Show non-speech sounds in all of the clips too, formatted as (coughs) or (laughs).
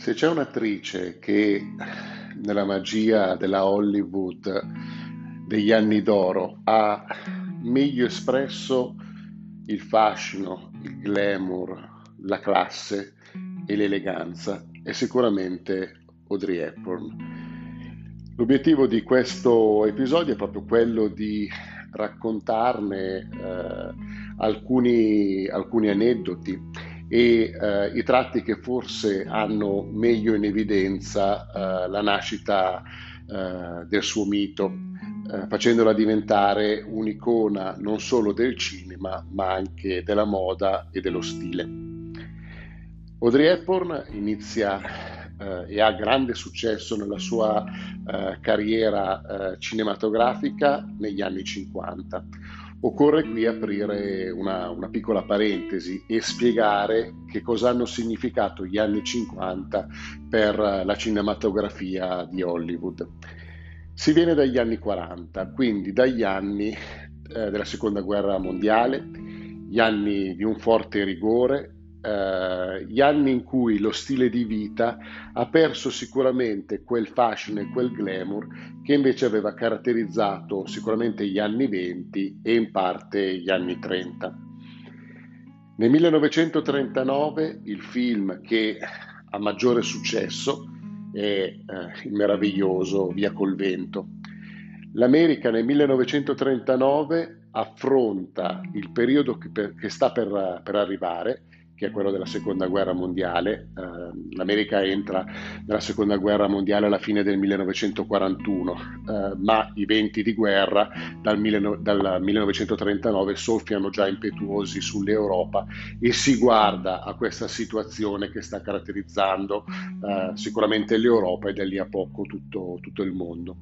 Se c'è un'attrice che nella magia della Hollywood degli anni d'oro ha meglio espresso il fascino, il glamour, la classe e l'eleganza, è sicuramente Audrey Hepburn. L'obiettivo di questo episodio è proprio quello di raccontarne eh, alcuni, alcuni aneddoti e eh, i tratti che forse hanno meglio in evidenza eh, la nascita eh, del suo mito, eh, facendola diventare un'icona non solo del cinema ma anche della moda e dello stile. Audrey Hepburn inizia eh, e ha grande successo nella sua eh, carriera cinematografica negli anni 50 Occorre qui aprire una, una, piccola parentesi e spiegare che cosa hanno significato gli anni 50 per la cinematografia di Hollywood. Si viene dagli anni 40, quindi dagli anni eh, della seconda guerra mondiale, gli anni di un forte rigore, eh, gli anni in cui lo stile di vita ha perso sicuramente quel fascino e quel glamour che invece aveva caratterizzato sicuramente gli anni 20 e in parte gli anni 30. Nel 1939 il film che ha maggiore successo è eh, il meraviglioso Via col vento. L'America nel 1939 affronta il periodo che, per, che sta per, per arrivare che è quello della seconda guerra mondiale. Eh, L'America entra nella seconda guerra mondiale alla fine del 1941, eh, ma i venti di guerra dal, mille, dal 1939 soffiano già impetuosi sull'Europa e si guarda a questa situazione che sta caratterizzando eh, sicuramente l'Europa e da lì a poco tutto, tutto il mondo.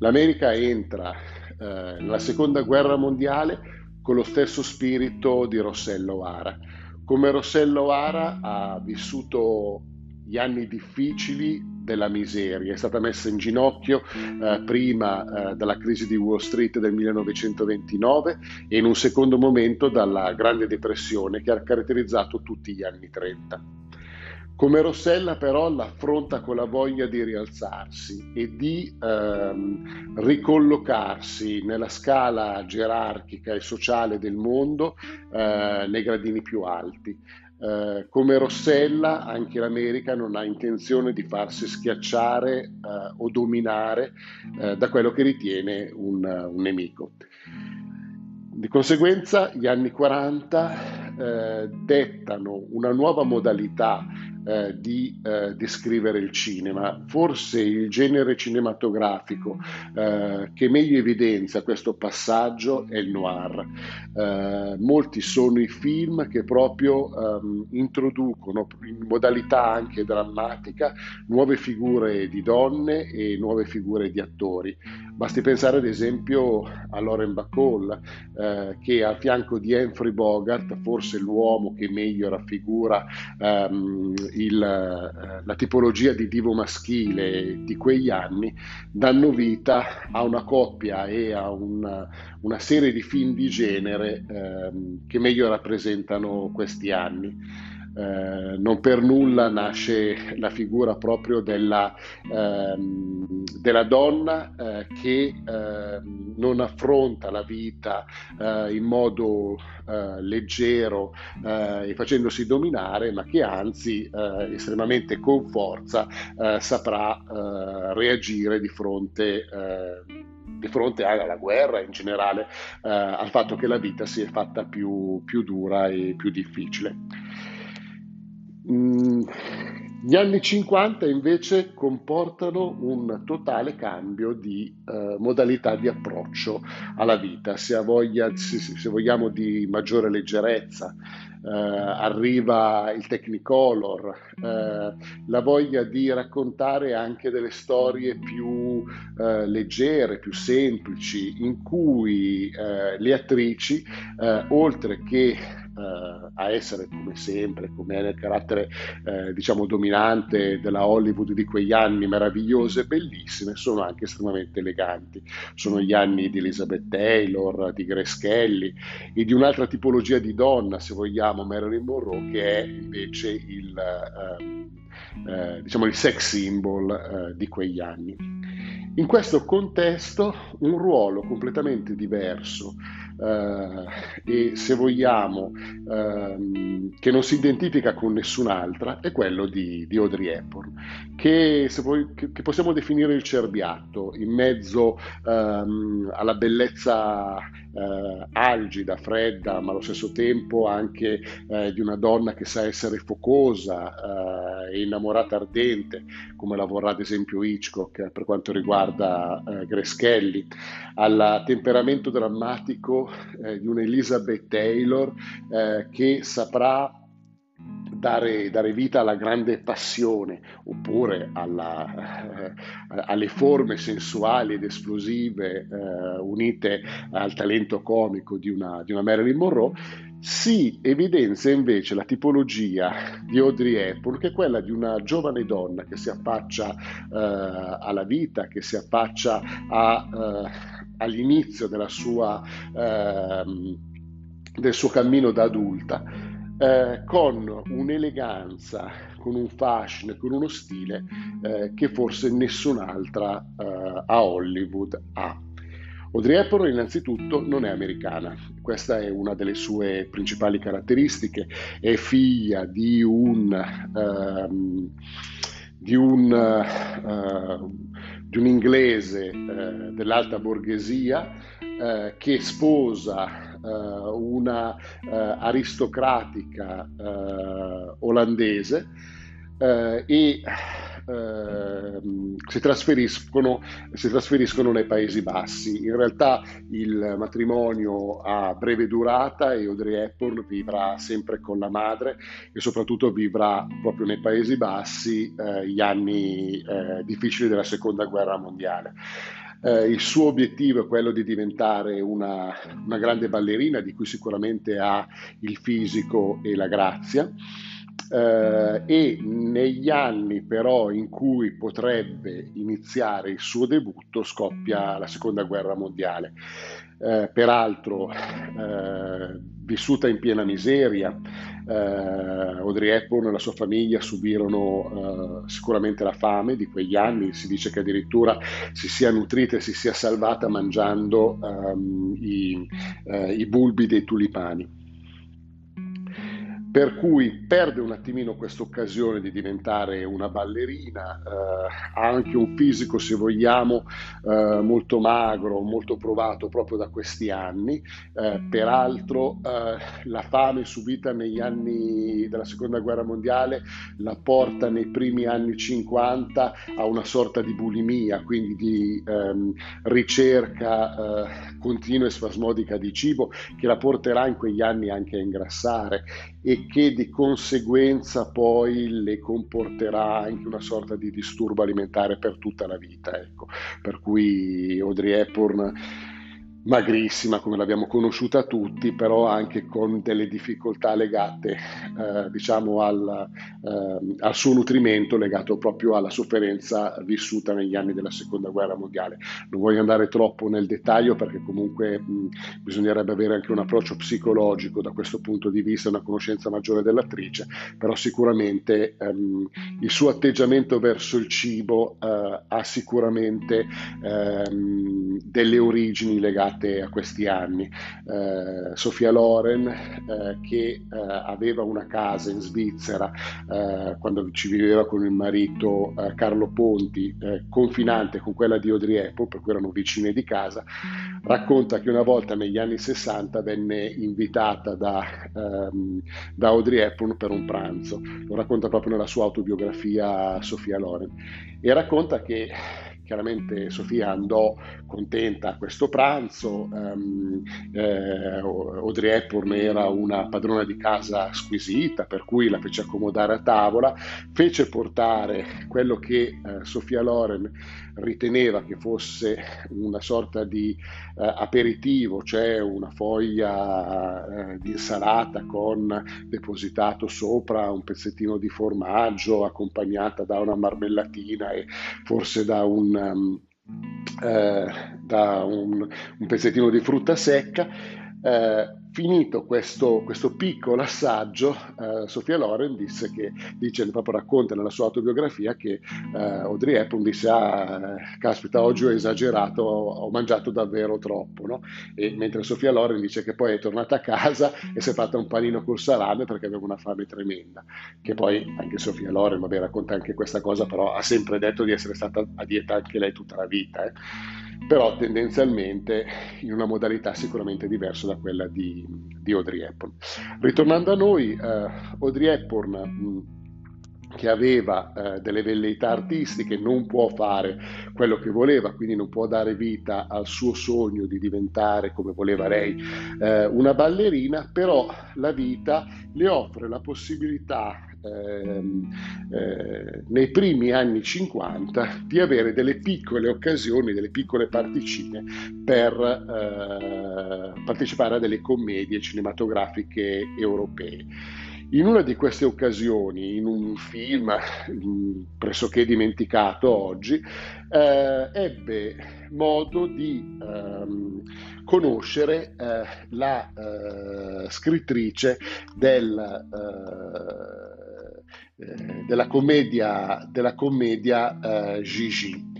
L'America entra nella seconda guerra mondiale con lo stesso spirito di Rossello Vara come Rossello Ara ha vissuto gli anni difficili della miseria, è stata messa in ginocchio eh, prima eh, dalla crisi di Wall Street del 1929 e in un secondo momento dalla Grande Depressione che ha caratterizzato tutti gli anni 30. Come Rossella però l'affronta con la voglia di rialzarsi e di ehm, ricollocarsi nella scala gerarchica e sociale del mondo eh, nei gradini più alti. Eh, come Rossella anche l'America non ha intenzione di farsi schiacciare eh, o dominare eh, da quello che ritiene un, un nemico. Di conseguenza gli anni 40 eh, dettano una nuova modalità eh, di eh, descrivere il cinema. Forse il genere cinematografico eh, che meglio evidenzia questo passaggio è il noir. Eh, molti sono i film che proprio ehm, introducono in modalità anche drammatica nuove figure di donne e nuove figure di attori. Basti pensare ad esempio a Lauren Bacall, eh, che a fianco di Humphrey Bogart, forse l'uomo che meglio raffigura ehm, il, eh, la tipologia di divo maschile di quegli anni, danno vita a una coppia e a una, una serie di film di genere ehm, che meglio rappresentano questi anni. Eh, non per nulla nasce la figura proprio della, ehm, della donna eh, che eh, non affronta la vita eh, in modo eh, leggero e facendosi dominare, ma che anzi estremamente con forza saprà reagire di fronte di fronte alla guerra in generale, al fatto che la vita si è fatta più, più dura e più difficile. Mm, gli anni 50 invece comportano un totale cambio di eh, modalità di approccio alla vita, se, voglia, se, se vogliamo di maggiore leggerezza, eh, arriva il Technicolor, eh, la voglia di raccontare anche delle storie più eh, leggere, più semplici, in cui eh, le attrici, eh, oltre che Uh, a essere come sempre, come nel carattere uh, diciamo dominante della Hollywood di quegli anni meravigliose e bellissime, sono anche estremamente eleganti. Sono gli anni di Elizabeth Taylor, di Grace Kelly e di un'altra tipologia di donna, se vogliamo, Marilyn Monroe, che è invece il, uh, eh, diciamo il sex symbol eh, di quegli anni. In questo contesto un ruolo completamente diverso eh, e se vogliamo ehm, che non si identifica con nessun'altra è quello di, di Audrey Hepburn che, vuoi, che, che, possiamo definire il cerbiatto in mezzo ehm, alla bellezza eh, algida, fredda ma allo stesso tempo anche eh, di una donna che sa essere focosa e eh, innamorata ardente come la vorrà ad esempio Hitchcock per quanto riguarda eh, Grace Kelly al temperamento drammatico eh, di un'Elizabeth Taylor eh, che saprà Dare, dare, vita alla grande passione oppure alla, eh, alle forme sensuali ed esplosive eh, unite al talento comico di una, di una Marilyn Monroe, si evidenzia invece la tipologia di Audrey Hepburn, che è quella di una giovane donna che si affaccia eh, alla vita, che si affaccia a, eh, all'inizio sua, eh, del suo cammino da adulta, eh, con un'eleganza, con un fascino, con uno stile eh, che forse nessun'altra eh, a Hollywood ha. Audrey Hepburn innanzitutto non è americana, questa è una delle sue principali caratteristiche, è figlia di un, uh, di un, uh, di un inglese uh, dell'alta borghesia eh, che sposa una aristocratica olandese e eh, si, trasferiscono, si trasferiscono nei Paesi Bassi. In realtà il matrimonio ha breve durata e Audrey Hepburn vivrà sempre con la madre e soprattutto vivrà proprio nei Paesi Bassi eh, gli anni eh, difficili della Seconda Guerra Mondiale. Eh, il suo obiettivo è quello di diventare una, una, grande ballerina di cui sicuramente ha il fisico e la grazia eh, e negli anni però in cui potrebbe iniziare il suo debutto scoppia la seconda guerra mondiale. Eh, peraltro eh, vissuta in piena miseria, eh, Audrey Hepburn e la sua famiglia subirono eh, sicuramente la fame di quegli anni, si dice che addirittura si sia nutrita e si sia salvata mangiando ehm, i, eh, i bulbi dei tulipani per cui perde un attimino questa occasione di diventare una ballerina, eh, ha anche un fisico, se vogliamo, eh, molto magro, molto provato proprio da questi anni, eh, peraltro eh, la fame subita negli anni della seconda guerra mondiale la porta nei primi anni 50 a una sorta di bulimia, quindi di ehm, ricerca eh, continua e spasmodica di cibo che la porterà in quegli anni anche a ingrassare e che di conseguenza poi le comporterà anche una sorta di disturbo alimentare per tutta la vita. Ecco. Per cui Audrey Hepburn magrissima come l'abbiamo conosciuta tutti, però anche con delle difficoltà legate eh, diciamo al, eh, al, suo nutrimento, legato proprio alla sofferenza vissuta negli anni della seconda guerra mondiale. Non voglio andare troppo nel dettaglio perché comunque mh, bisognerebbe avere anche un approccio psicologico da questo punto di vista, una conoscenza maggiore dell'attrice, però sicuramente ehm, il suo atteggiamento verso il cibo eh, ha sicuramente ehm, delle origini legate legate a questi anni. Eh, Sofia Loren, eh, che eh, aveva una casa in Svizzera eh, quando ci viveva con il marito eh, Carlo Ponti, confinante con quella di Hepburn, per cui erano vicine di casa, racconta che una volta negli anni 60 venne invitata da, ehm, da Audrey Hepburn per un pranzo. Lo racconta proprio nella sua autobiografia Sofia Loren e racconta che Chiaramente Sofia andò contenta a questo pranzo, um, eh, Audrey Hepburn era una padrona di casa squisita, per cui la fece accomodare a tavola, fece portare quello che eh, Sofia Loren riteneva che fosse una sorta di eh, aperitivo, cioè una foglia eh, di insalata con depositato sopra un pezzettino di formaggio accompagnata da una marmellatina e forse da un, um, eh, da un, un pezzettino di frutta secca. Eh, finito questo, questo piccolo assaggio, eh, Sofia Loren disse che, dice, proprio racconta nella sua autobiografia che eh, Audrey Hepburn disse, ah, caspita, oggi ho esagerato, ho, ho mangiato davvero troppo, no? e, mentre Sofia Loren dice che poi è tornata a casa e si è fatta un panino col salame perché aveva una fame tremenda, che poi anche Sofia Loren, vabbè, racconta anche questa cosa, però ha sempre detto di essere stata a dieta anche lei tutta la vita. Eh? però tendenzialmente in una modalità sicuramente diversa da quella di, di Audrey Hepburn. Ritornando a noi, eh, Audrey Hepburn mh, che aveva eh, delle velleità artistiche non può fare quello che voleva, quindi non può dare vita al suo sogno di diventare, come voleva lei, eh, una ballerina, però la vita le offre la possibilità eh, nei primi anni 50 di avere delle piccole occasioni, delle piccole particine per eh, partecipare a delle commedie cinematografiche europee. In una di queste occasioni, in un film pressoché dimenticato oggi, eh, ebbe modo di ehm, conoscere eh, la eh, scrittrice del, eh, eh, della commedia, della commedia Gigi.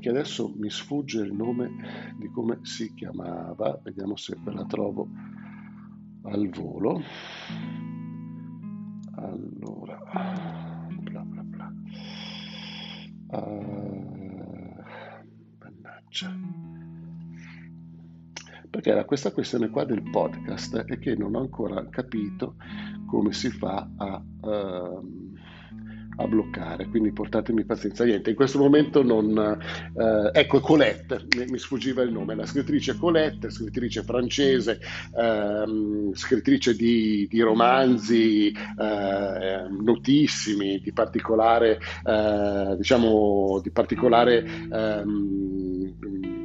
che adesso mi sfugge il nome di come si chiamava, vediamo se ve la trovo al volo. Allora, bla bla bla. Uh, mannaggia. Perché era questa questione qua del podcast è che non ho ancora capito come si fa a... Uh, a bloccare, quindi portatemi pazienza. Niente, in questo momento non... Eh, ecco, Colette, mi, mi, sfuggiva il nome, la scrittrice Colette, scrittrice francese, ehm, scrittrice di, di romanzi eh, notissimi, di particolare, eh, diciamo, di particolare ehm,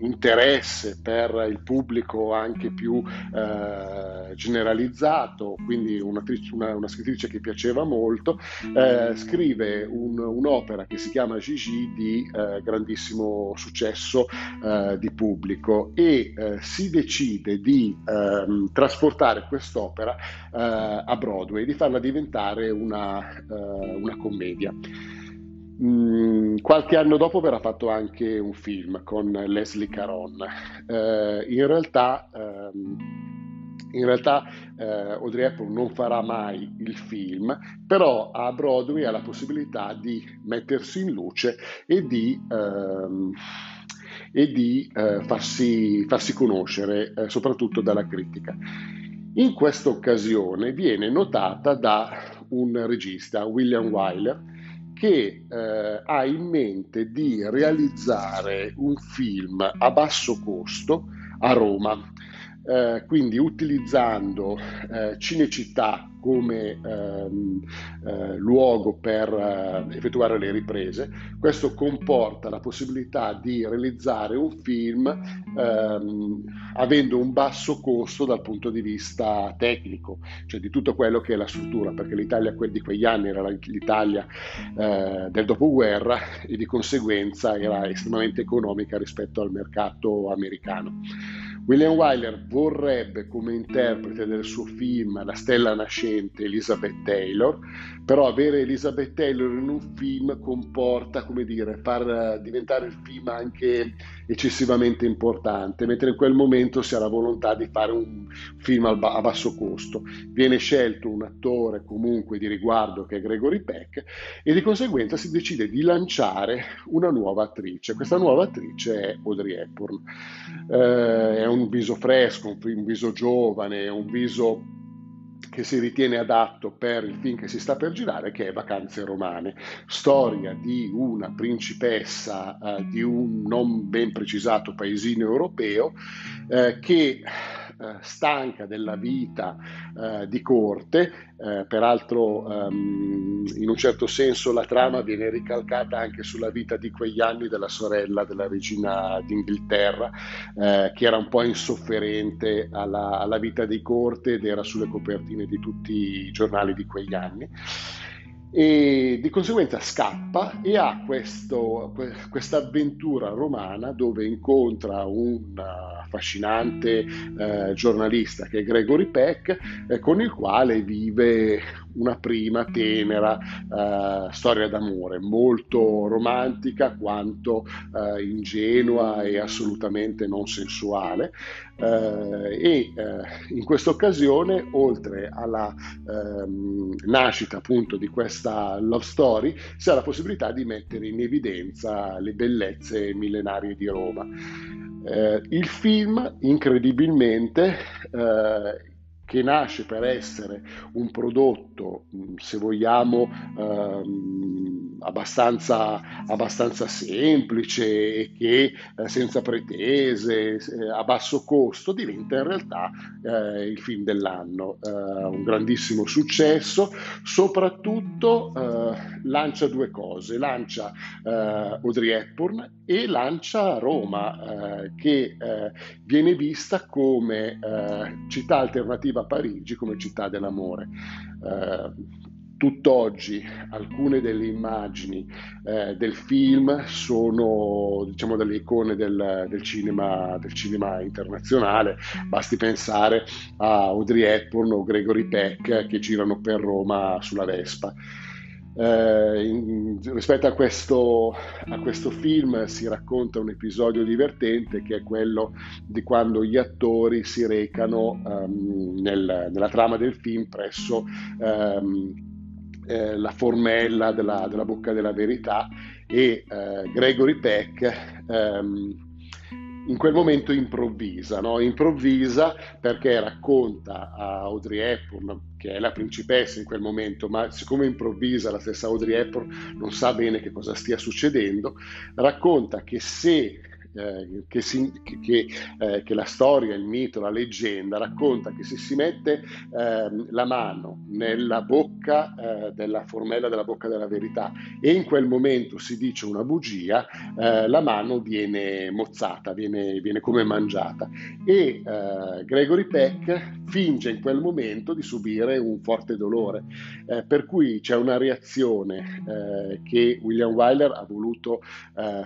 interesse per il pubblico anche più eh, generalizzato, quindi una, una, scrittrice che piaceva molto, eh, scrive un, un'opera che si chiama Gigi di eh, grandissimo successo eh, di pubblico e eh, si decide di ehm, trasportare quest'opera eh, a Broadway, di farla diventare una, una commedia. Mm, qualche anno dopo verrà fatto anche un film con Leslie Caron. Eh, in realtà, ehm, in realtà eh, Audrey Hepburn non farà mai il film, però a Broadway ha la possibilità di mettersi in luce e di, ehm, e di eh, farsi, farsi, conoscere, eh, soprattutto dalla critica. In questa occasione viene notata da un regista, William Wyler, che eh, ha in mente di realizzare un film a basso costo a Roma eh, quindi utilizzando eh, Cinecittà come ehm, eh, luogo per eh, effettuare le riprese, questo comporta la possibilità di realizzare un film ehm, avendo un basso costo dal punto di vista tecnico, cioè di tutto quello che è la struttura, perché l'Italia di quegli anni era l'Italia eh, del dopoguerra e di conseguenza era estremamente economica rispetto al mercato americano. William Wyler vorrebbe come interprete del suo film La stella nascente Elizabeth Taylor, però avere Elizabeth Taylor in un film comporta, come dire, far diventare il film anche eccessivamente importante, mentre in quel momento si ha la volontà di fare un film a basso costo. Viene scelto un attore comunque di riguardo che è Gregory Peck e di conseguenza si decide di lanciare una nuova attrice. Questa nuova attrice è Audrey Hepburn. Eh, è un viso fresco, un viso giovane, un viso che si ritiene adatto per il film che si sta per girare, che è Vacanze Romane, storia di una principessa eh, di un non ben precisato paesino europeo eh, che eh, stanca della vita eh, di corte, eh, peraltro ehm, in un certo senso la trama viene ricalcata anche sulla vita di quegli anni della sorella della regina d'Inghilterra, eh, che era un po' insofferente alla, alla vita di corte ed era sulle copertine di tutti i giornali di quegli anni e di conseguenza scappa e ha questa avventura romana dove incontra un affascinante eh, giornalista che è Gregory Peck eh, con il quale vive una prima tenera eh, storia d'amore molto romantica quanto eh, ingenua e assolutamente non sensuale eh, e eh, in questa occasione oltre alla ehm, nascita appunto di questa love story si ha la possibilità di mettere in evidenza le bellezze millenarie di Roma. Eh, il film incredibilmente eh, che nasce per essere un prodotto, se vogliamo, ehm, abbastanza, abbastanza, semplice e che eh, senza pretese, eh, a basso costo, diventa in realtà eh, il film dell'anno. Eh, un grandissimo successo, soprattutto eh, lancia due cose, lancia eh, Audrey Hepburn e lancia Roma, che viene vista come città alternativa a Parigi come città dell'amore. Tutt'oggi alcune delle immagini eh, del film sono diciamo delle icone del, del, cinema, del, cinema, internazionale. Basti pensare a Audrey Hepburn o Gregory Peck che girano per Roma sulla Vespa. Eh, in, rispetto a questo, a questo, film si racconta un episodio divertente che è quello di quando gli attori si recano um, nel, nella trama del film presso um, eh, la formella della, della, Bocca della Verità e eh, Gregory Peck um, in quel momento improvvisa, no? improvvisa perché racconta a Audrey Hepburn, che è la principessa in quel momento, ma siccome improvvisa la stessa Audrey Hepburn non sa bene che cosa stia succedendo, racconta che se eh, che, si, che, eh, che, la storia, il mito, la leggenda racconta che se si mette eh, la mano nella bocca eh, della formella della bocca della verità e in quel momento si dice una bugia, eh, la mano viene mozzata, viene, viene come mangiata. E Gregory Peck finge in quel momento di subire un forte dolore, per cui c'è una reazione che William Wyler ha voluto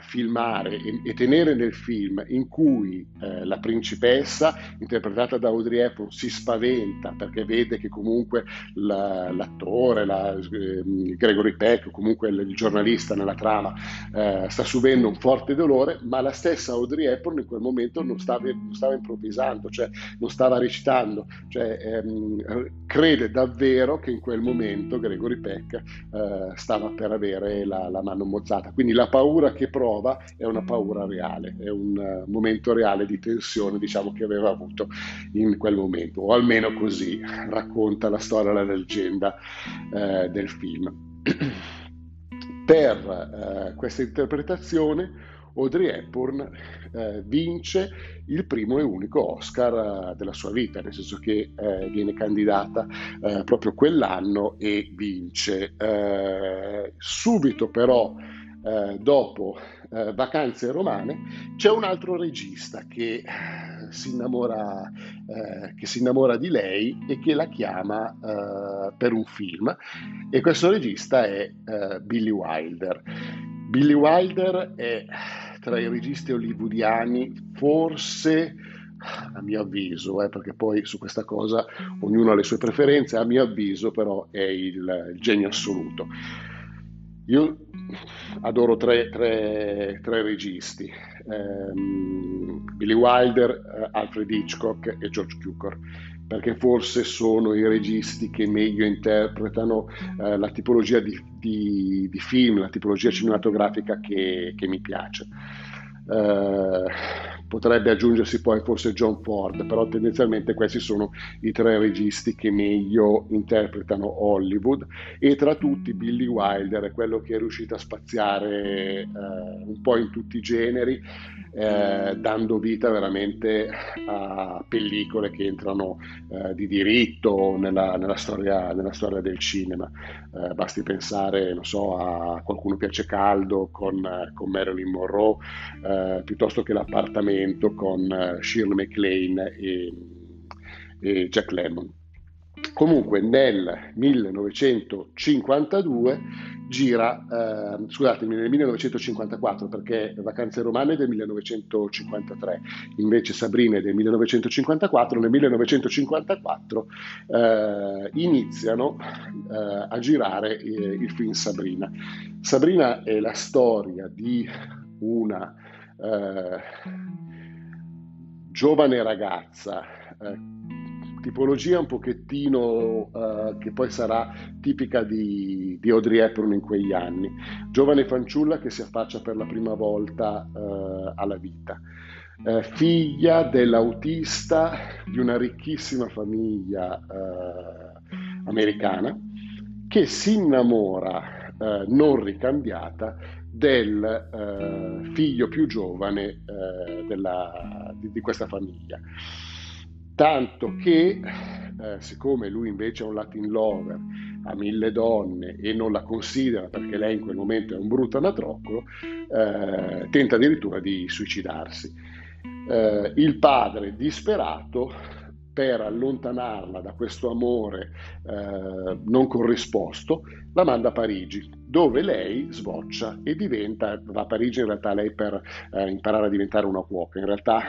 filmare e, e tenere nel film in cui eh, la principessa, interpretata da Audrey Hepburn, si spaventa perché vede che comunque la, l'attore, la, eh, Gregory Peck, o comunque il, il, giornalista nella trama, eh, sta subendo un forte dolore, ma la stessa Audrey Hepburn in quel momento non stava, non stava improvvisando, cioè non stava recitando, cioè, ehm, crede davvero che in quel momento Gregory Peck eh, stava per avere la, la mano mozzata. Quindi la paura che prova è una paura reale è un uh, momento reale di tensione diciamo, che aveva avuto in quel momento, o almeno così (laughs) racconta la storia, la leggenda uh, del film. (clears throat) per uh, questa interpretazione Audrey Hepburn eh, vince il primo e unico Oscar eh, della sua vita, nel senso che eh, viene candidata eh, proprio quell'anno e vince. subito però eh, dopo eh, Vacanze romane, c'è un altro regista che eh, si innamora, eh, che si innamora di lei e che la chiama eh, per un film e questo regista è eh, Billy Wilder. Billy Wilder è tra i registi hollywoodiani forse a mio avviso, eh, perché poi su questa cosa ognuno ha le sue preferenze, a mio avviso però è il, il genio assoluto. Io adoro tre, tre, tre registi, ehm, Billy Wilder, eh, Alfred Hitchcock e George Cukor, perché forse sono i registi che meglio interpretano eh, la tipologia di, di, di, film, la tipologia cinematografica che, che mi piace. Eh, potrebbe aggiungersi poi forse John Ford, però tendenzialmente questi sono i tre registi che meglio interpretano Hollywood e tra tutti Billy Wilder è quello che è riuscito a spaziare eh, un po' in tutti i generi, eh, dando vita veramente a pellicole che entrano eh, di diritto nella, nella, storia, nella, storia, del cinema. Eh, basti pensare, non so, a Qualcuno piace caldo con, con Marilyn Monroe, eh, piuttosto che L'appartamento con eh, Shirley MacLaine e, e Jack Lemmon. Comunque nel 1952 gira, eh, scusatemi, nel 1954 perché Vacanze Romane è del 1953, invece Sabrina è del 1954, nel 1954 eh, iniziano eh, a girare eh, il film Sabrina. Sabrina è la storia di una eh, giovane ragazza eh, tipologia un pochettino uh, che poi sarà tipica di, di, Audrey Hepburn in quegli anni. Giovane fanciulla che si affaccia per la prima volta uh, alla vita. Uh, figlia dell'autista di una ricchissima famiglia americana che si innamora non ricambiata del figlio più giovane della, di, di questa famiglia tanto che eh, siccome lui invece è un Latin lover, ha mille donne e non la considera perché lei in quel momento è un brutto anatroccolo, eh, tenta addirittura di suicidarsi. Eh, il padre, disperato, per allontanarla da questo amore eh, non corrisposto, la manda a Parigi, dove lei sboccia e diventa, va a Parigi in realtà lei per eh, imparare a diventare una cuoca, in realtà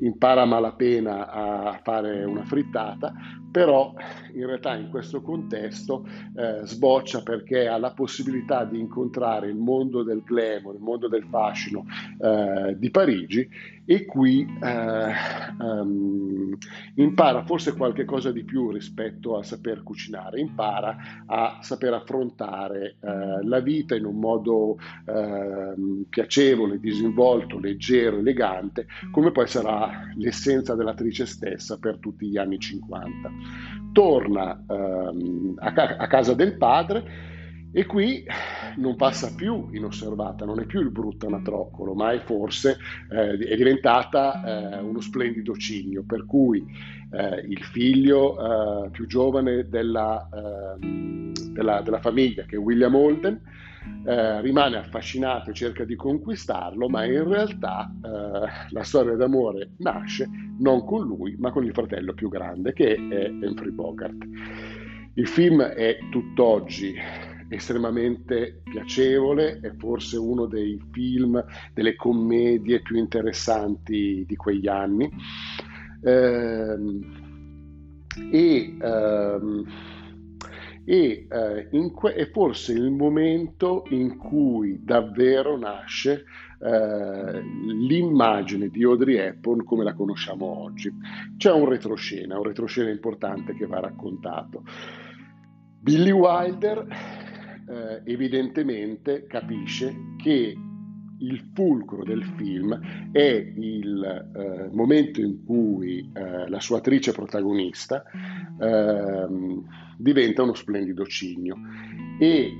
impara a malapena a fare una frittata, però in realtà in questo contesto eh, sboccia perché ha la possibilità di incontrare il mondo del glamour, il mondo del fascino eh, di Parigi e qui um, impara forse qualche cosa di più rispetto a saper cucinare, impara a saper affrontare eh, la vita in un modo ehm, piacevole, disinvolto, leggero, elegante, come poi sarà l'essenza dell'attrice stessa per tutti gli anni 50. Torna ehm, a, ca- a casa del padre e qui non passa più inosservata, non è più il brutto anatroccolo, ma è forse eh, è diventata eh, uno splendido cigno, per cui eh, il figlio eh, più giovane della, ehm, della, della, famiglia, che è William Holden, eh, rimane affascinato e cerca di conquistarlo, ma in realtà eh, la storia d'amore nasce non con lui, ma con il fratello più grande, che è Humphrey Bogart. Il film è tutt'oggi estremamente piacevole, è forse uno dei film, delle commedie più interessanti di quegli anni. Ehm, e, ehm, e eh, que- è forse il momento in cui davvero nasce eh, l'immagine di Audrey Hepburn come la conosciamo oggi. C'è un retroscena, un retroscena importante che va raccontato. Billy Wilder eh, evidentemente capisce che il fulcro del film è il eh, momento in cui eh, la sua attrice protagonista eh, diventa uno splendido cigno. E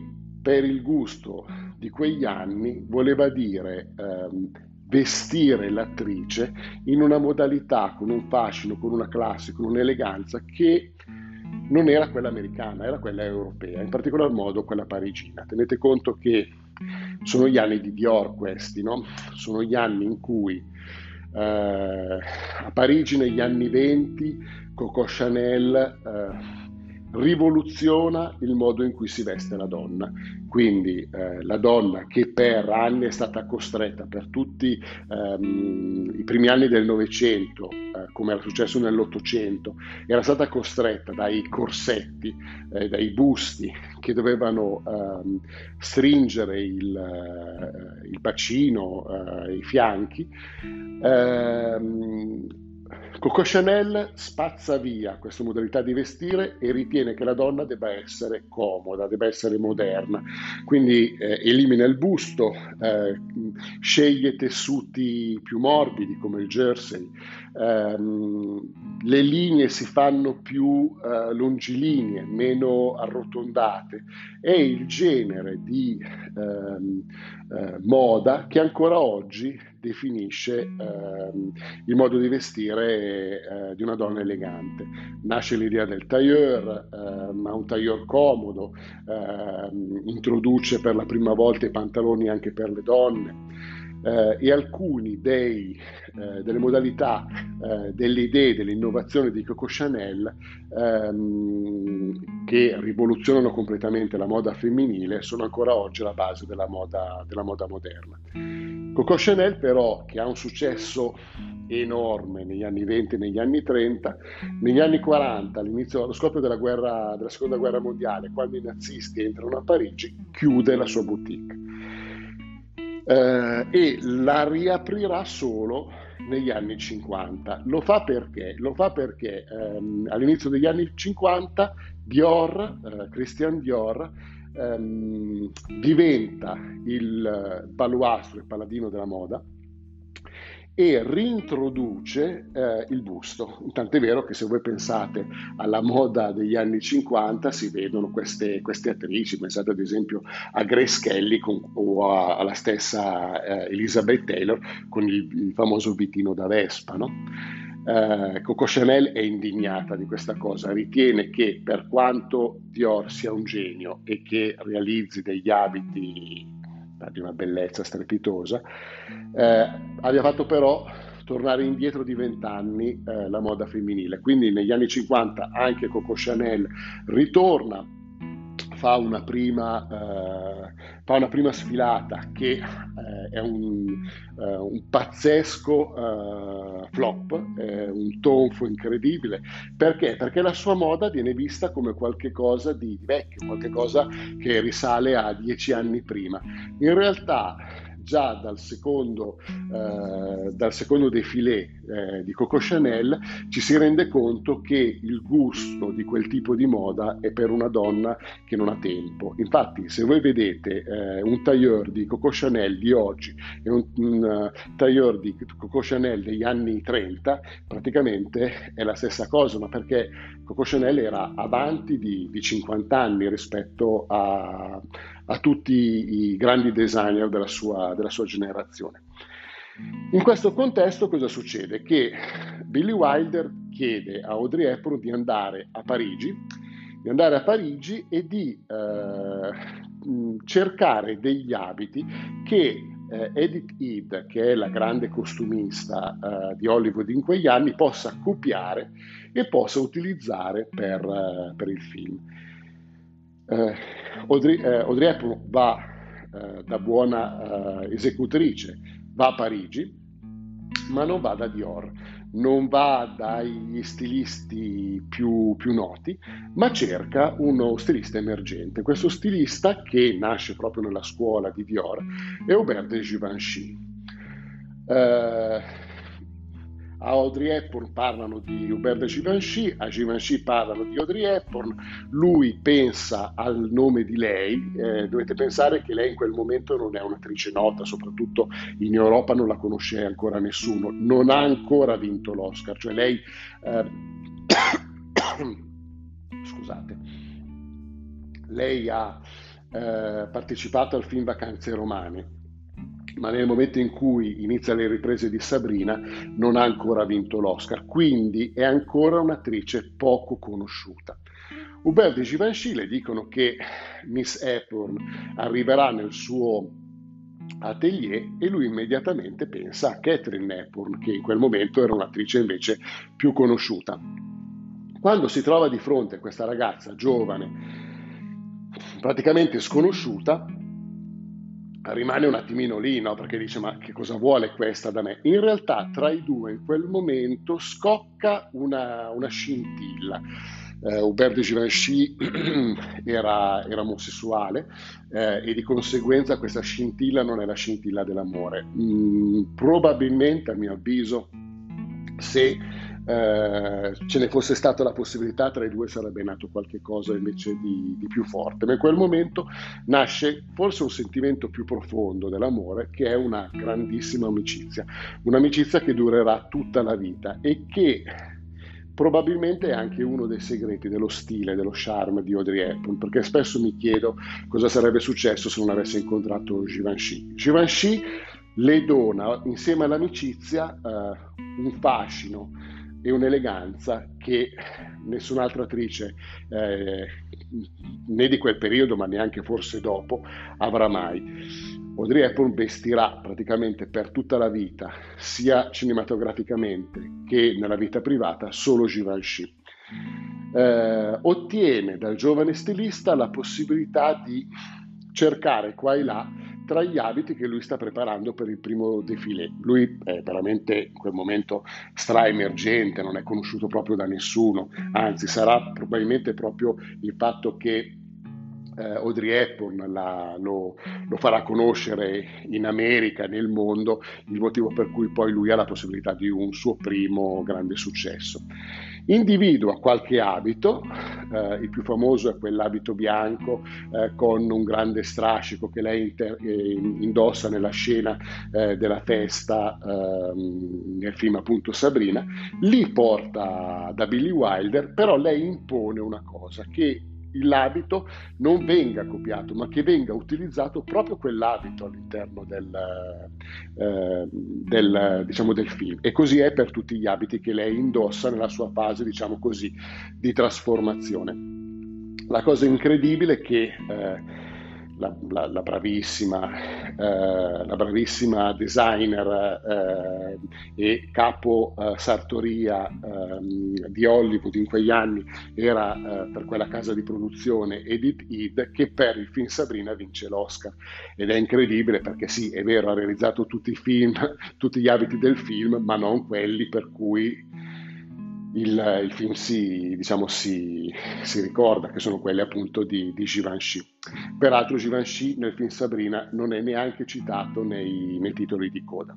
per il gusto di quegli anni voleva dire ehm, vestire l'attrice in una modalità, con un fascino, con una classe, con un'eleganza che non era quella americana, era quella europea, in particolar modo quella parigina. Tenete conto che sono gli anni di Dior questi, no? sono gli anni in cui eh, a Parigi negli anni 20 Coco Chanel eh, rivoluziona il modo in cui si veste la donna. Quindi eh, la donna che per anni è stata costretta, per tutti ehm, i primi anni del Novecento, eh, come era successo nell'Ottocento, era stata costretta dai corsetti, eh, dai busti che dovevano ehm, stringere il, eh, il bacino, eh, i fianchi. Ehm, Coco Chanel spazza via questa modalità di vestire e ritiene che la donna debba essere comoda, debba essere moderna, quindi eh, elimina il busto, eh, sceglie tessuti più morbidi come il jersey, ehm, le linee si fanno più eh, longilinee, meno arrotondate, è il genere di ehm, eh, moda che ancora oggi definisce ehm, il modo di vestire eh, di una donna elegante. Nasce l'idea del tailleur, eh, ma un tailleur comodo, eh, introduce per la prima volta i pantaloni anche per le donne. eh, e alcuni dei, eh, delle modalità, eh, delle idee, delle innovazioni di Coco Chanel ehm, che rivoluzionano completamente la moda femminile sono ancora oggi la base della moda, della moda moderna. Coco Chanel però, che ha un successo enorme negli anni 20 e negli anni 30, negli anni 40, all'inizio, allo scoppio della, guerra, della seconda guerra mondiale, quando i nazisti entrano a Parigi, chiude la sua boutique eh, e la riaprirà solo negli anni 50. Lo fa perché? Lo fa perché ehm, all'inizio degli anni 50 Dior, eh, Christian Dior, ehm, diventa il baluastro, il paladino della moda e rintroduce eh, il busto. Tant'è vero che se voi pensate alla moda degli anni 50 si vedono queste, queste attrici, pensate ad esempio a Grace Kelly con, o a, alla stessa eh, Elizabeth Taylor con il, il, famoso vitino da Vespa. No? Eh, Coco Chanel è indignata di questa cosa, ritiene che per quanto Dior sia un genio e che realizzi degli abiti di una bellezza strepitosa, eh, abbia fatto però tornare indietro di vent'anni eh, la moda femminile. Quindi negli anni 50 anche Coco Chanel ritorna fa una prima, eh, fa una prima sfilata che eh, è un, eh, un pazzesco eh, flop, un tonfo incredibile. Perché? Perché la sua moda viene vista come qualcosa di, di vecchio, qualcosa che risale a dieci anni prima. In realtà già dal secondo, eh, dal secondo défilé eh, di Coco Chanel ci si rende conto che il gusto di quel tipo di moda è per una donna che non ha tempo. Infatti, se voi vedete eh, un tailleur di Coco Chanel di oggi e un, un uh, tailleur di Coco Chanel degli anni 30, praticamente è la stessa cosa, ma perché Coco Chanel era avanti di, di 50 anni rispetto a, a tutti i grandi designer della sua, della sua generazione. In questo contesto cosa succede? Che Billy Wilder chiede a Audrey Hepburn di andare a Parigi, di andare a Parigi e di eh, cercare degli abiti che eh, Edith Head, che è la grande costumista eh, di Hollywood in quegli anni, possa copiare e possa utilizzare per, eh, per il film. Eh, Audrey, eh, Audrey Hepburn va eh, da buona eh, esecutrice, va a Parigi, ma non va da Dior, non va dagli stilisti più, più, noti, ma cerca uno stilista emergente. Questo stilista, che nasce proprio nella scuola di Dior, è Aubert de Givenchy. A Audrey Hepburn parlano di Hubert de Givenchy, a Givenchy parlano di Audrey Hepburn, lui pensa al nome di lei, eh, dovete pensare che lei in quel momento non è un'attrice nota, soprattutto in Europa non la conosce ancora nessuno, non ha ancora vinto l'Oscar, cioè lei... Eh, (coughs) scusate, lei ha eh, partecipato al film Vacanze Romane, ma nel momento in cui inizia le riprese di Sabrina non ha ancora vinto l'Oscar, quindi è ancora un'attrice poco conosciuta. Hubert e Givenchy le dicono che Miss Hepburn arriverà nel suo atelier e lui immediatamente pensa a Catherine Hepburn, che in quel momento era un'attrice invece più conosciuta. Quando si trova di fronte a questa ragazza giovane, praticamente sconosciuta, rimane un attimino lì, no? perché dice ma che cosa vuole questa da me? In realtà tra i due in quel momento scocca una, una scintilla. Eh, Hubert de Givenchy (clears throat) era, era omosessuale eh, e di conseguenza questa scintilla non è la scintilla dell'amore. Mm, probabilmente, a mio avviso, se eh, ce ne fosse stata la possibilità, tra i due sarebbe nato qualcosa invece di, di, più forte. Ma in quel momento nasce forse un sentimento più profondo dell'amore, che è una grandissima amicizia, un'amicizia che durerà tutta la vita e che probabilmente è anche uno dei segreti dello stile, dello charme di Audrey Hepburn, perché spesso mi chiedo cosa sarebbe successo se non avesse incontrato Givenchy. Givenchy le dona insieme all'amicizia eh, un fascino, e un'eleganza che nessun'altra attrice eh, né di quel periodo ma neanche forse dopo avrà mai. Audrey Hepburn vestirà praticamente per tutta la vita, sia cinematograficamente che nella vita privata, solo Givenchy. Eh, ottiene dal giovane stilista la possibilità di cercare qua e là tra gli abiti che lui sta preparando per il primo defilé. Lui è veramente in quel momento straemergente, non è conosciuto proprio da nessuno, anzi sarà probabilmente proprio il fatto che eh, Audrey Hepburn la, lo, lo, farà conoscere in America, nel mondo, il motivo per cui poi lui ha la possibilità di un suo primo grande successo. Individua qualche abito, eh, il più famoso è quell'abito bianco eh, con un grande strascico che lei inter- eh, indossa nella scena eh, della festa ehm, nel film appunto Sabrina, li porta da Billy Wilder, però lei impone una cosa che l'abito non venga copiato, ma che venga utilizzato proprio quell'abito all'interno del, eh, del, diciamo, del film. E così è per tutti gli abiti che lei indossa nella sua fase, diciamo così, di trasformazione. La cosa incredibile è che eh, la, la, la, bravissima, eh, la, bravissima, designer eh, e capo eh, sartoria ehm, di Hollywood in quegli anni era eh, per quella casa di produzione Edith Head che per il film Sabrina vince l'Oscar. Ed è incredibile perché sì, è vero, ha realizzato tutti i film, (laughs) tutti gli abiti del film, ma non quelli per cui il, il film si, diciamo, si, si, ricorda, che sono quelli appunto di, di Givenchy. Peraltro Givenchy nel film Sabrina non è neanche citato nei, nei titoli di coda.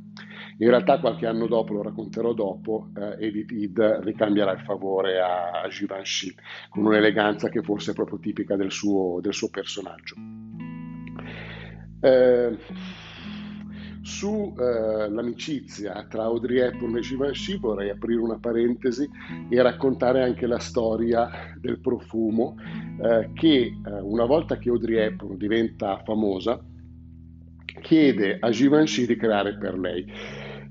In realtà qualche anno dopo, lo racconterò dopo, eh, Edith Head ricambierà il favore a, a Givenchy con un'eleganza che forse è proprio tipica del suo, del suo personaggio. Eh, Sull'amicizia eh, tra Audrey Hepburn e Givenchy vorrei aprire una parentesi e raccontare anche la storia del profumo eh, che eh, una volta che Audrey Hepburn diventa famosa chiede a Givenchy di creare per lei.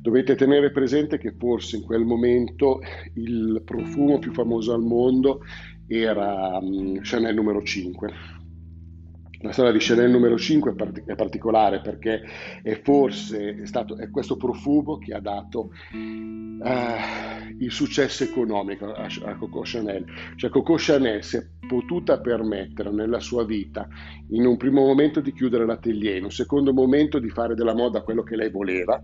Dovete tenere presente che forse in quel momento il profumo più famoso al mondo era um, Chanel numero 5 la storia di Chanel numero 5 è, part- è particolare perché è forse stato è questo profumo che ha dato uh, il successo economico a, a Coco Chanel. Cioè Coco Chanel si è potuta permettere nella sua vita in un primo momento di chiudere l'atelier, in un secondo momento di fare della moda quello che lei voleva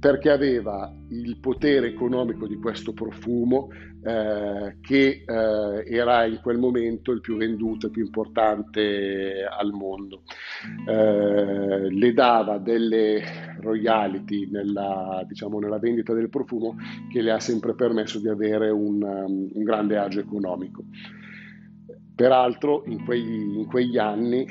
perché aveva il potere economico di questo profumo eh, che eh, era in quel momento il più venduto, il più importante al mondo. Eh, le dava delle royalty nella, diciamo, nella, vendita del profumo che le ha sempre permesso di avere un, un grande agio economico. Peraltro in quegli, in quegli anni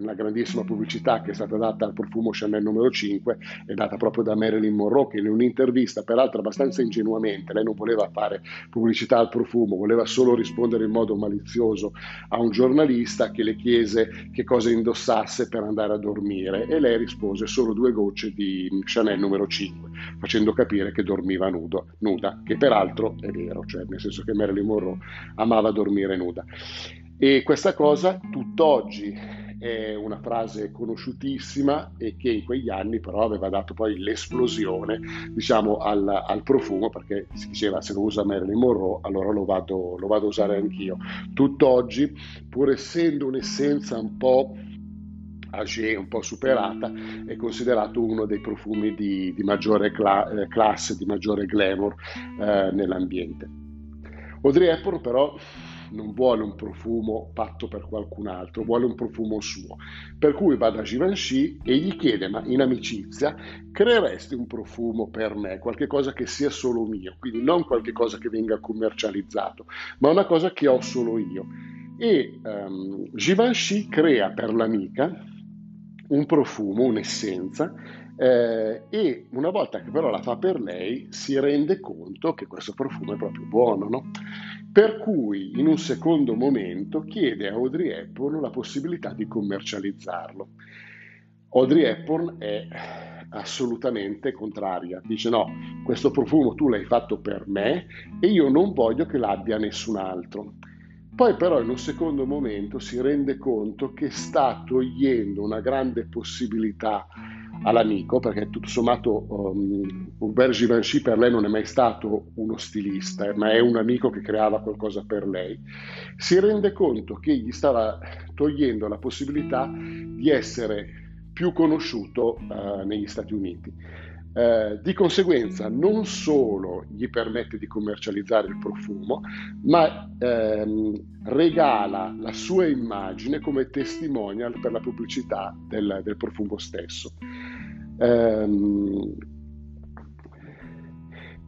una grandissima pubblicità che è stata data al profumo Chanel numero 5 è data proprio da Marilyn Monroe che in un'intervista, peraltro abbastanza ingenuamente, lei non voleva fare pubblicità al profumo, voleva solo rispondere in modo malizioso a un giornalista che le chiese che cosa indossasse per andare a dormire e lei rispose solo due gocce di Chanel numero 5, facendo capire che dormiva nudo, nuda, che peraltro è vero, cioè nel senso che Marilyn Monroe amava dormire nuda. E questa cosa tutt'oggi è una frase conosciutissima e che in quegli anni però aveva dato poi l'esplosione diciamo al, al profumo perché si diceva se lo usa Marilyn Monroe allora lo vado, lo vado a usare anch'io tutt'oggi pur essendo un'essenza un po' un po' superata, è considerato uno dei profumi di, di maggiore cla- eh, classe, di maggiore glamour eh, nell'ambiente. Audrey Hepburn però non vuole un profumo fatto per qualcun altro, vuole un profumo suo. Per cui va da Givenchy e gli chiede, ma in amicizia, creeresti un profumo per me, qualcosa che sia solo mio, quindi non qualcosa che venga commercializzato, ma una cosa che ho solo io. E um, Givenchy crea per l'amica un profumo, un'essenza, eh, e una volta che però la fa per lei si rende conto che questo profumo è proprio buono, no? Per cui in un secondo momento chiede a Audrey Hepburn la possibilità di commercializzarlo. Audrey Hepburn è assolutamente contraria, dice no, questo profumo tu l'hai fatto per me e io non voglio che l'abbia nessun altro. Poi però in un secondo momento si rende conto che sta togliendo una grande possibilità all'amico, perché tutto sommato um, Hubert Givenchy per lei non è mai stato uno stilista, ma è un amico che creava qualcosa per lei, si rende conto che gli stava togliendo la possibilità di essere più conosciuto uh, negli Stati Uniti. Eh, di conseguenza non solo gli permette di commercializzare il profumo, ma ehm, regala la sua immagine come testimonial per la pubblicità del, del profumo stesso. Ehm,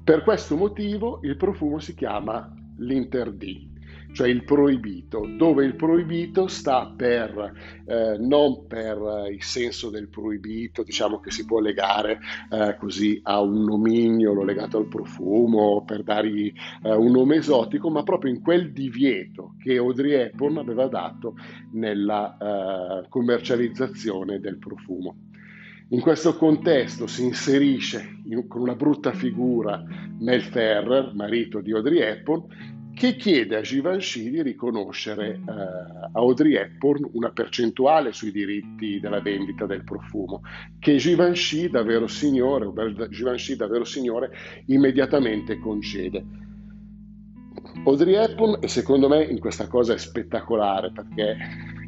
per questo motivo il profumo si chiama l'interdì cioè il proibito, dove il proibito sta per, eh, non per il senso del proibito, diciamo che si può legare eh, così a un nomignolo legato al profumo, per dargli eh, un nome esotico, ma proprio in quel divieto che Audrey Hepburn aveva dato nella eh, commercializzazione del profumo. In questo contesto si inserisce in, con una brutta figura Mel Ferrer, marito di Audrey Hepburn, che chiede a Givenchy di riconoscere eh, a Audrey Hepburn una percentuale sui diritti della vendita del profumo, che Givenchy, davvero signore, Givenchy, davvero signore, immediatamente concede. Audrey Hepburn, secondo me, in questa cosa è spettacolare perché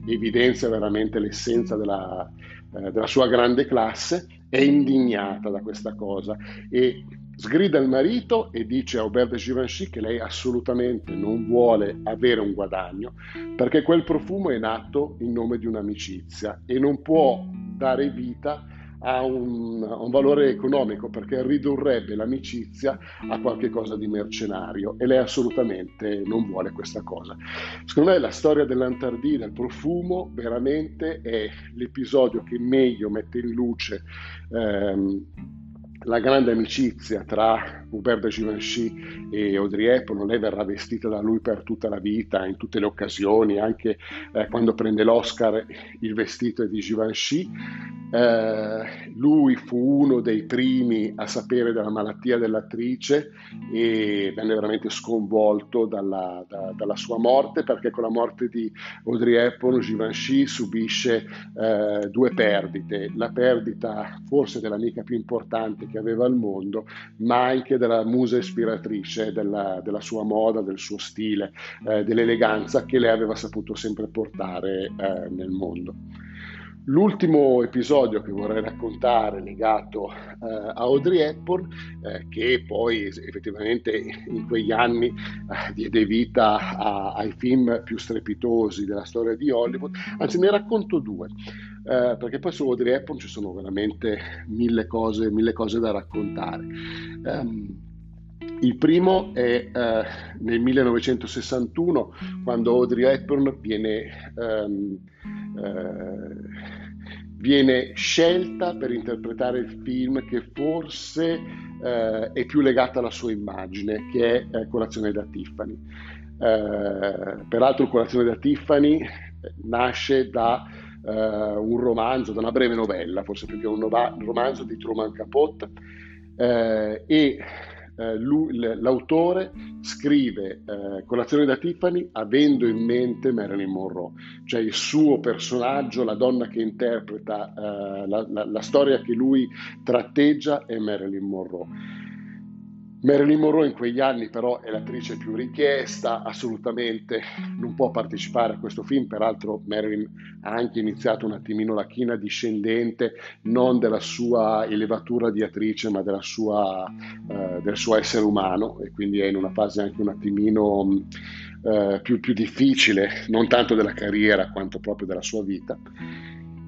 evidenzia veramente l'essenza della, eh, della sua grande classe, è indignata da questa cosa e Sgrida il marito e dice a Aubert de Givenchy che lei assolutamente non vuole avere un guadagno perché quel profumo è nato in nome di un'amicizia e non può dare vita a un, a un, valore economico perché ridurrebbe l'amicizia a qualcosa di mercenario e lei assolutamente non vuole questa cosa. Secondo me la storia dell'Antardì, del profumo, veramente è l'episodio che meglio mette in luce ehm, la grande amicizia tra Hubert de Givenchy e Audrey Hepburn, lei verrà vestita da lui per tutta la vita, in tutte le occasioni, anche eh, quando prende l'Oscar il vestito è di Givenchy. Eh, lui fu uno dei primi a sapere della malattia dell'attrice e venne veramente sconvolto dalla, da, dalla sua morte perché con la morte di Audrey Hepburn Givenchy subisce eh, due perdite, la perdita forse dell'amica più importante che aveva al mondo, ma anche della musa ispiratrice della, della sua moda, del suo stile, eh, dell'eleganza che lei aveva saputo sempre portare eh, nel mondo. L'ultimo episodio che vorrei raccontare legato eh, a Audrey Hepburn, eh, che poi effettivamente in quegli anni eh, diede vita a, ai film più strepitosi della storia di Hollywood, anzi ne racconto due. Eh, perché poi su Audrey Hepburn ci sono veramente mille cose, mille cose da raccontare. Um, il primo è eh, nel 1961, quando Audrey Hepburn viene, um, eh, viene, scelta per interpretare il film che forse eh, è più legato alla sua immagine, che è eh, Colazione da Tiffany. Eh, peraltro Colazione da Tiffany nasce da un romanzo, da una breve novella, forse più che un, nova- romanzo di Truman Capote, e uh, lui, l'autore scrive Colazione da Tiffany avendo in mente Marilyn Monroe, cioè il suo personaggio, la donna che interpreta la, la, la storia che lui tratteggia è Marilyn Monroe. Marilyn Monroe in quegli anni però è l'attrice più richiesta, assolutamente. Non può partecipare a questo film, peraltro Marilyn ha anche iniziato un attimino la china discendente non della sua elevatura di attrice ma sua, eh, del suo essere umano e quindi è in una fase anche un attimino eh, più, più difficile, non tanto della carriera quanto proprio della sua vita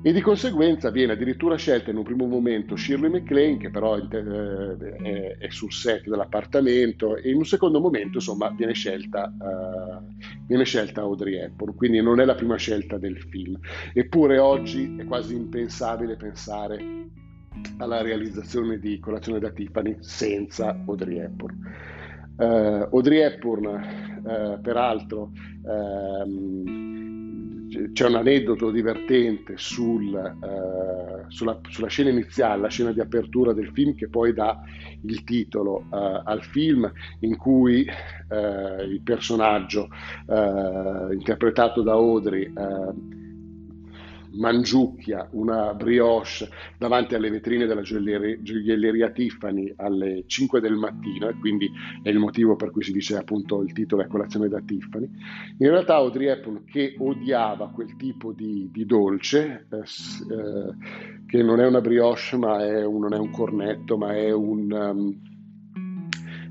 e di conseguenza viene addirittura scelta in un primo momento Shirley MacLaine che però eh, è, sul set dell'appartamento e in un secondo momento insomma viene scelta, uh, viene scelta Audrey Hepburn. Quindi non è la prima scelta del film. Eppure oggi è quasi impensabile pensare alla realizzazione di Colazione da Tiffany senza Audrey Hepburn. Uh, Audrey Hepburn uh, peraltro um, c'è un aneddoto divertente sul, uh, sulla, sulla, scena iniziale, la scena di apertura del film che poi dà il titolo uh, al film in cui uh, il personaggio interpretato da Audrey mangiucchia una brioche davanti alle vetrine della gioielleria, Tiffany alle 5 del mattino e quindi è il motivo per cui si dice appunto il titolo è colazione da Tiffany. In realtà Audrey Hepburn che odiava quel tipo di, di dolce, eh, eh, che non è una brioche ma è un, non è un cornetto ma è un... Um,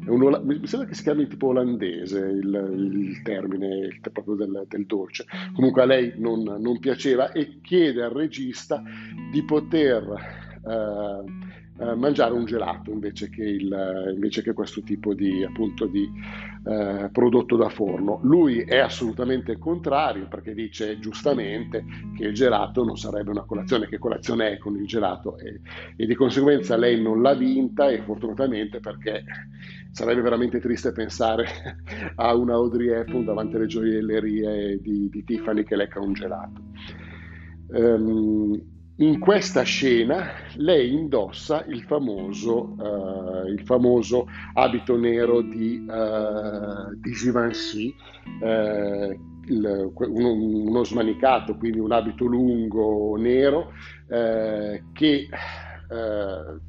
un, mi sembra che si chiami tipo olandese il, il termine il, proprio del, del, dolce. Comunque a lei non, non, piaceva e chiede al regista di poter eh, eh, mangiare un gelato invece che, il, invece che, questo tipo di, appunto, di eh, prodotto da forno. Lui è assolutamente contrario perché dice giustamente che il gelato non sarebbe una colazione, che colazione è con il gelato e, e di conseguenza lei non l'ha vinta e fortunatamente perché sarebbe veramente triste pensare (laughs) a una Audrey Hepburn davanti alle gioiellerie di, di Tiffany che lecca un gelato. Um, in questa scena lei indossa il famoso, uh, il famoso abito nero di, uh, di Givenchy, uh, il, uno, uno, smanicato, quindi un abito lungo nero che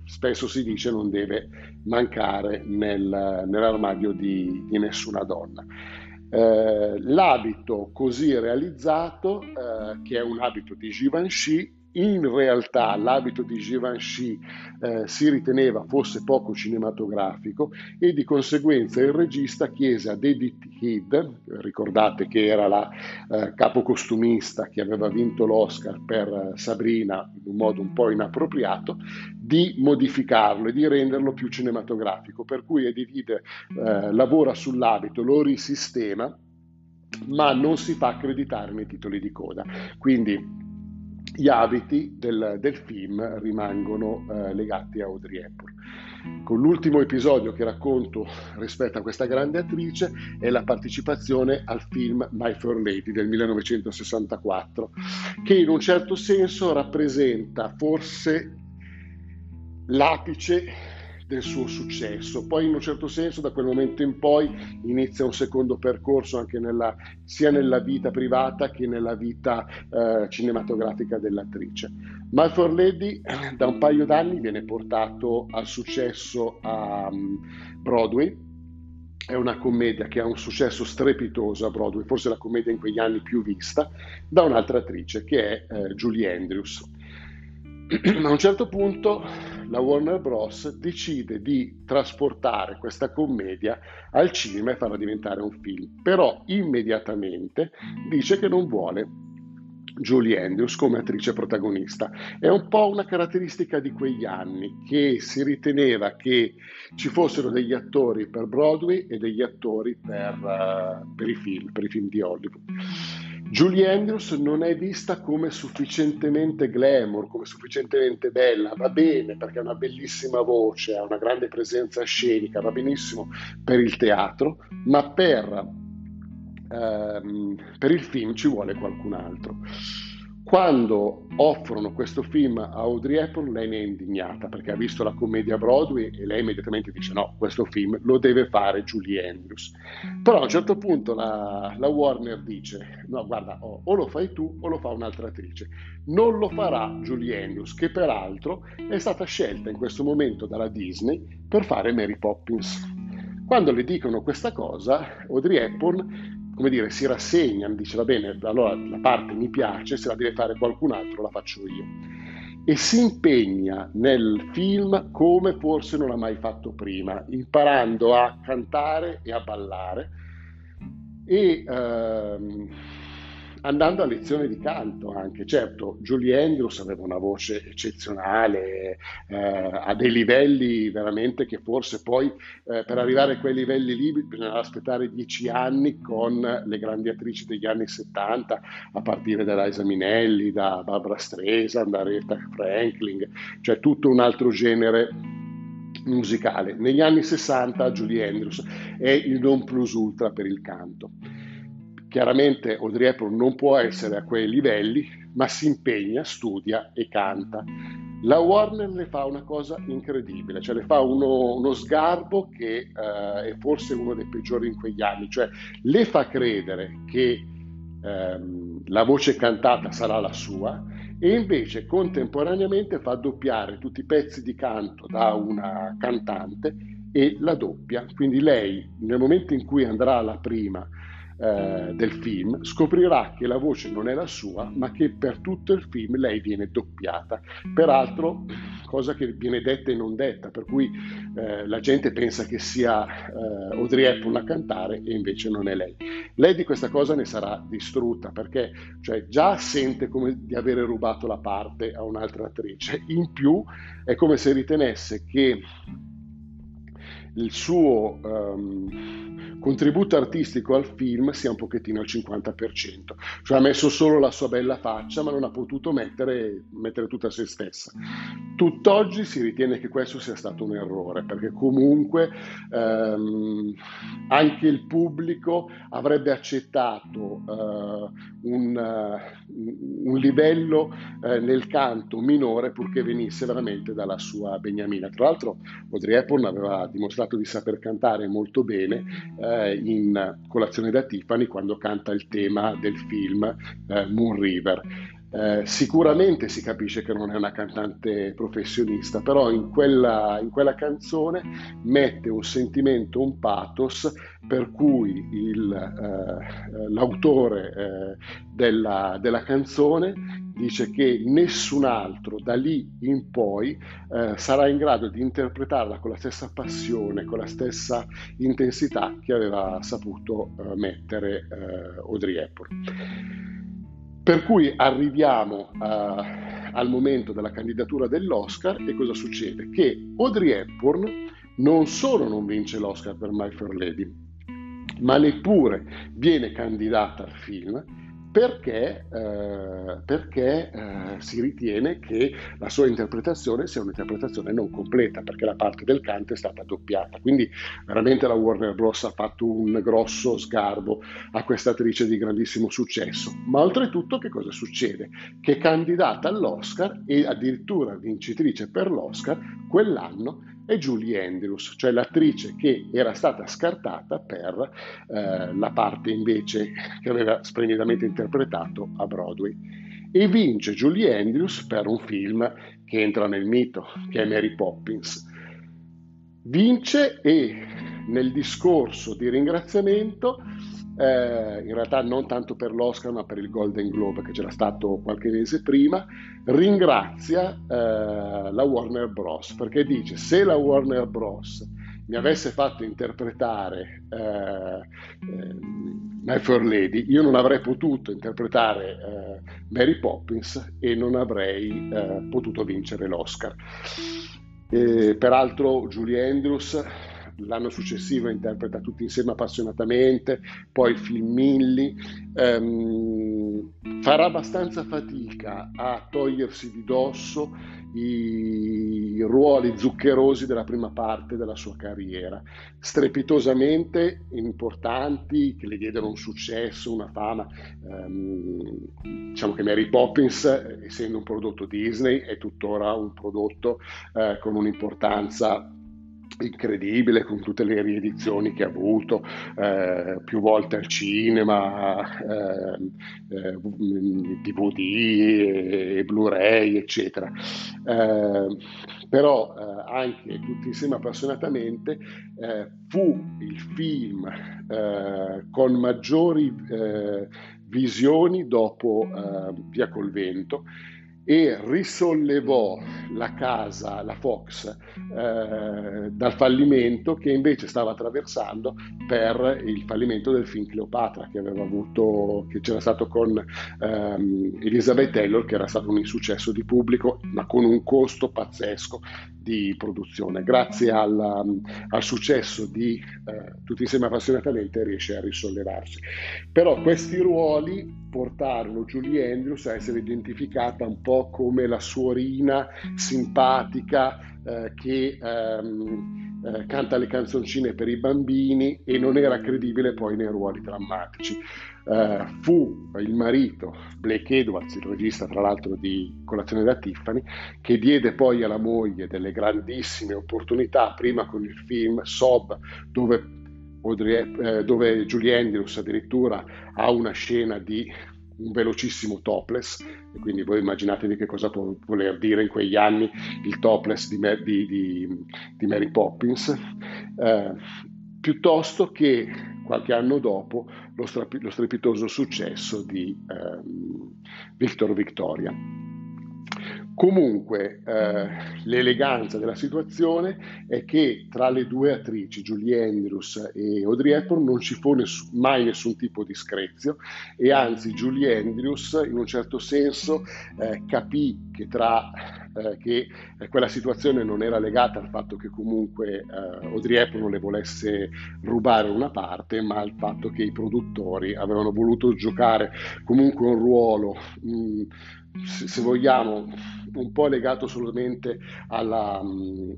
spesso si dice non deve mancare nel, nell'armadio di, di, nessuna donna. l'abito così realizzato, che è un abito di Givenchy, in realtà l'abito di Givenchy eh, si riteneva fosse poco cinematografico e di conseguenza il regista chiese a Edith Head, ricordate che era la eh, capocostumista che aveva vinto l'Oscar per eh, Sabrina in un modo un po' inappropriato, di modificarlo e di renderlo più cinematografico. Per cui Edith Head eh, lavora sull'abito, lo risistema ma non si fa accreditare nei titoli di coda. Quindi gli abiti del, del film rimangono eh, legati a Audrey Hepburn. Con l'ultimo episodio che racconto rispetto a questa grande attrice è la partecipazione al film My Fair Lady del 1964, che in un certo senso rappresenta forse l'apice del suo successo. Poi in un certo senso da quel momento in poi inizia un secondo percorso anche nella, sia nella vita privata che nella vita eh, cinematografica dell'attrice. My For Lady da un paio d'anni viene portato al successo a um, Broadway, è una commedia che ha un successo strepitoso a Broadway, forse la commedia in quegli anni più vista, da un'altra attrice che è eh, Julie Andrews. (clears throat) a un certo punto la Warner Bros. decide di trasportare questa commedia al cinema e farla diventare un film, però immediatamente dice che non vuole Julie Andrews come attrice protagonista. È un po' una caratteristica di quegli anni che si riteneva che ci fossero degli attori per Broadway e degli attori per, uh, per i film, per i film di Hollywood. Julie Andrews non è vista come sufficientemente glamour, come sufficientemente bella, va bene perché ha una bellissima voce, ha una grande presenza scenica, va benissimo per il teatro, ma per, ehm, per il film ci vuole qualcun altro. Quando offrono questo film a Audrey Hepburn, lei ne è indignata perché ha visto la commedia Broadway e lei immediatamente dice no, questo film lo deve fare Julie Andrews. Però a un certo punto la, la Warner dice no, guarda, o, o lo fai tu o lo fa un'altra attrice. Non lo farà Julie Andrews, che peraltro è stata scelta in questo momento dalla Disney per fare Mary Poppins. Quando le dicono questa cosa, Audrey Hepburn come dire, si rassegna, dice va bene, allora la parte mi piace, se la deve fare qualcun altro la faccio io. E si impegna nel film come forse non ha mai fatto prima, imparando a cantare e a ballare. E ehm, andando a lezione di canto anche. Certo, Julie Andrews aveva una voce eccezionale, eh, a dei livelli veramente che forse poi eh, per arrivare a quei livelli lì bisogna aspettare dieci anni con le grandi attrici degli anni 70, a partire da Liza Minelli, da Barbara Streisand, da Aretha Franklin, cioè tutto un altro genere musicale. Negli anni 60 Julie Andrews è il non plus ultra per il canto. Chiaramente Audrey Hepburn non può essere a quei livelli, ma si impegna, studia e canta. La Warner le fa una cosa incredibile, cioè le fa uno, uno sgarbo che eh, è forse uno dei peggiori in quegli anni, cioè le fa credere che ehm, la voce cantata sarà la sua e invece contemporaneamente fa doppiare tutti i pezzi di canto da una cantante e la doppia. Quindi lei nel momento in cui andrà alla prima eh, del film, scoprirà che la voce non è la sua, ma che per tutto il film lei viene doppiata. Peraltro, cosa che viene detta e non detta, per cui eh, la gente pensa che sia eh, Audrey Hepburn a cantare e invece non è lei. Lei di questa cosa ne sarà distrutta perché cioè, già sente come di avere rubato la parte a un'altra attrice, in più è come se ritenesse che il suo um, contributo artistico al film sia un pochettino al 50%, cioè ha messo solo la sua bella faccia ma non ha potuto mettere, mettere tutta se stessa. Tutt'oggi si ritiene che questo sia stato un errore perché comunque um, anche il pubblico avrebbe accettato uh, un, uh, un, livello uh, nel canto minore purché venisse veramente dalla sua beniamina. Tra l'altro Audrey Hepburn aveva dimostrato dimostrato di saper cantare molto bene eh, in Colazione da Tiffany quando canta il tema del film eh, Moon River. Eh, sicuramente si capisce che non è una cantante professionista, però in quella, in quella canzone mette un sentimento, un pathos, per cui il, eh, l'autore eh, della, della, canzone dice che nessun altro da lì in poi eh, sarà in grado di interpretarla con la stessa passione, con la stessa intensità che aveva saputo eh, mettere eh, Audrey Hepburn. Per cui arriviamo uh, al momento della candidatura dell'Oscar e cosa succede? Che Audrey Hepburn non solo non vince l'Oscar per My Fair Lady, ma neppure viene candidata al film perché, eh, perché eh, si ritiene che la sua interpretazione sia un'interpretazione non completa, perché la parte del canto è stata doppiata. Quindi veramente la Warner Bros. ha fatto un grosso sgarbo a questa attrice di grandissimo successo. Ma oltretutto che cosa succede? Che candidata all'Oscar e addirittura vincitrice per l'Oscar quell'anno è Julie Andrews, cioè l'attrice che era stata scartata per eh, la parte invece che aveva splendidamente interpretato a Broadway. E vince Julie Andrews per un film che entra nel mito, che è Mary Poppins. Vince e nel discorso di ringraziamento eh, in realtà non tanto per l'Oscar ma per il Golden Globe che c'era stato qualche mese prima, ringrazia eh, la Warner Bros. perché dice se la Warner Bros. mi avesse fatto interpretare eh, eh My Fair Lady, io non avrei potuto interpretare eh, Mary Poppins e non avrei eh, potuto vincere l'Oscar. peraltro Julie Andrews l'anno successivo interpreta tutti insieme appassionatamente, poi film Milli, ehm, farà abbastanza fatica a togliersi di dosso i ruoli zuccherosi della prima parte della sua carriera, strepitosamente importanti, che le diedero un successo, una fama. Um, diciamo che Mary Poppins, essendo un prodotto Disney, è tuttora un prodotto uh, con un'importanza incredibile con tutte le riedizioni che ha avuto eh, più volte al cinema, eh, eh, DVD e Blu-ray, eccetera. Eh, però eh, anche tutti insieme appassionatamente eh, fu il film con maggiori visioni dopo Via col vento e risollevò la casa, la Fox, eh, dal fallimento che invece stava attraversando per il fallimento del film Cleopatra che avuto, che c'era stato con ehm, Elizabeth Taylor, che era stato un insuccesso di pubblico, ma con un costo pazzesco di produzione. Grazie al, al successo di eh, Tutti insieme appassionatamente riesce a risollevarsi. Però questi ruoli portarono Julie Andrews a essere identificata un po' come la suorina simpatica eh, che ehm, eh, canta le canzoncine per i bambini e non era credibile poi nei ruoli drammatici. Uh, fu il marito Blake Edwards, il regista tra l'altro di Colazione da Tiffany, che diede poi alla moglie delle grandissime opportunità, prima con il film Sob, dove, Audrey, eh, dove Julie Andrews addirittura ha una scena di un velocissimo topless, e quindi voi immaginatevi che cosa può voler dire in quegli anni il topless di, di, di, di Mary Poppins, eh, piuttosto che qualche anno dopo lo, strapi- lo strepitoso successo di ehm, Victor Victoria. Comunque, eh, l'eleganza della situazione è che tra le due attrici, Julie Andrews e Audrey Hepburn, non ci fu ness- mai nessun tipo di screzio e anzi Julie Andrews in un certo senso eh, capì che, tra, eh, che quella situazione non era legata al fatto che comunque eh, Audrey Hepburn le volesse rubare una parte, ma al fatto che i produttori avevano voluto giocare comunque un ruolo... Mh, se vogliamo, un po' legato solamente alla,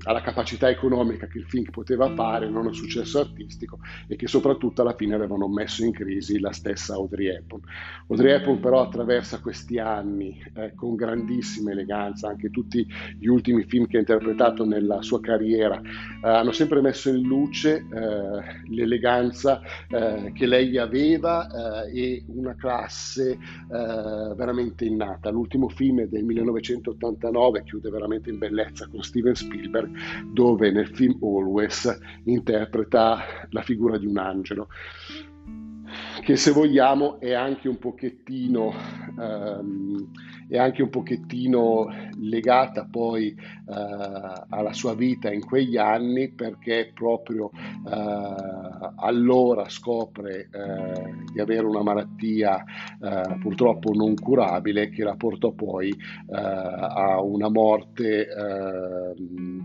alla, capacità economica che il film poteva fare, non al successo artistico e che soprattutto alla fine avevano messo in crisi la stessa Audrey Hepburn. Audrey Hepburn però attraversa questi anni eh, con grandissima eleganza, anche tutti gli ultimi film che ha interpretato nella sua carriera eh, hanno sempre messo in luce eh, l'eleganza eh, che lei aveva eh, e una classe eh, veramente innata l'ultimo film è del 1989, chiude veramente in bellezza con Steven Spielberg, dove nel film Always interpreta la figura di un angelo che se vogliamo è anche un pochettino, ehm, è anche un pochettino legata poi eh, alla sua vita in quegli anni perché proprio eh, allora scopre eh, di avere una malattia purtroppo non curabile che la portò poi a una morte ehm,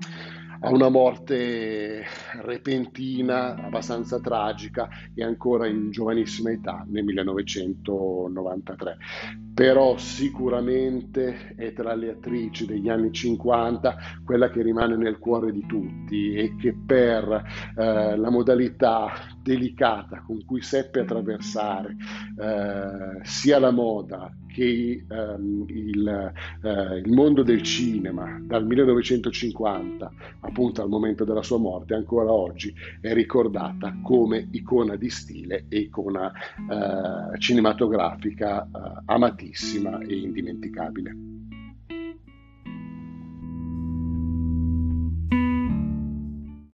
a una morte repentina, abbastanza tragica e ancora in giovanissima età nel 1993. Però sicuramente è tra le attrici degli anni 50 quella che rimane nel cuore di tutti e che per eh, la modalità delicata con cui seppe attraversare eh, sia la moda che ehm, il, eh, il, mondo del cinema dal 1950 appunto al momento della sua morte ancora oggi è ricordata come icona di stile e icona eh, cinematografica eh, amatissima e indimenticabile.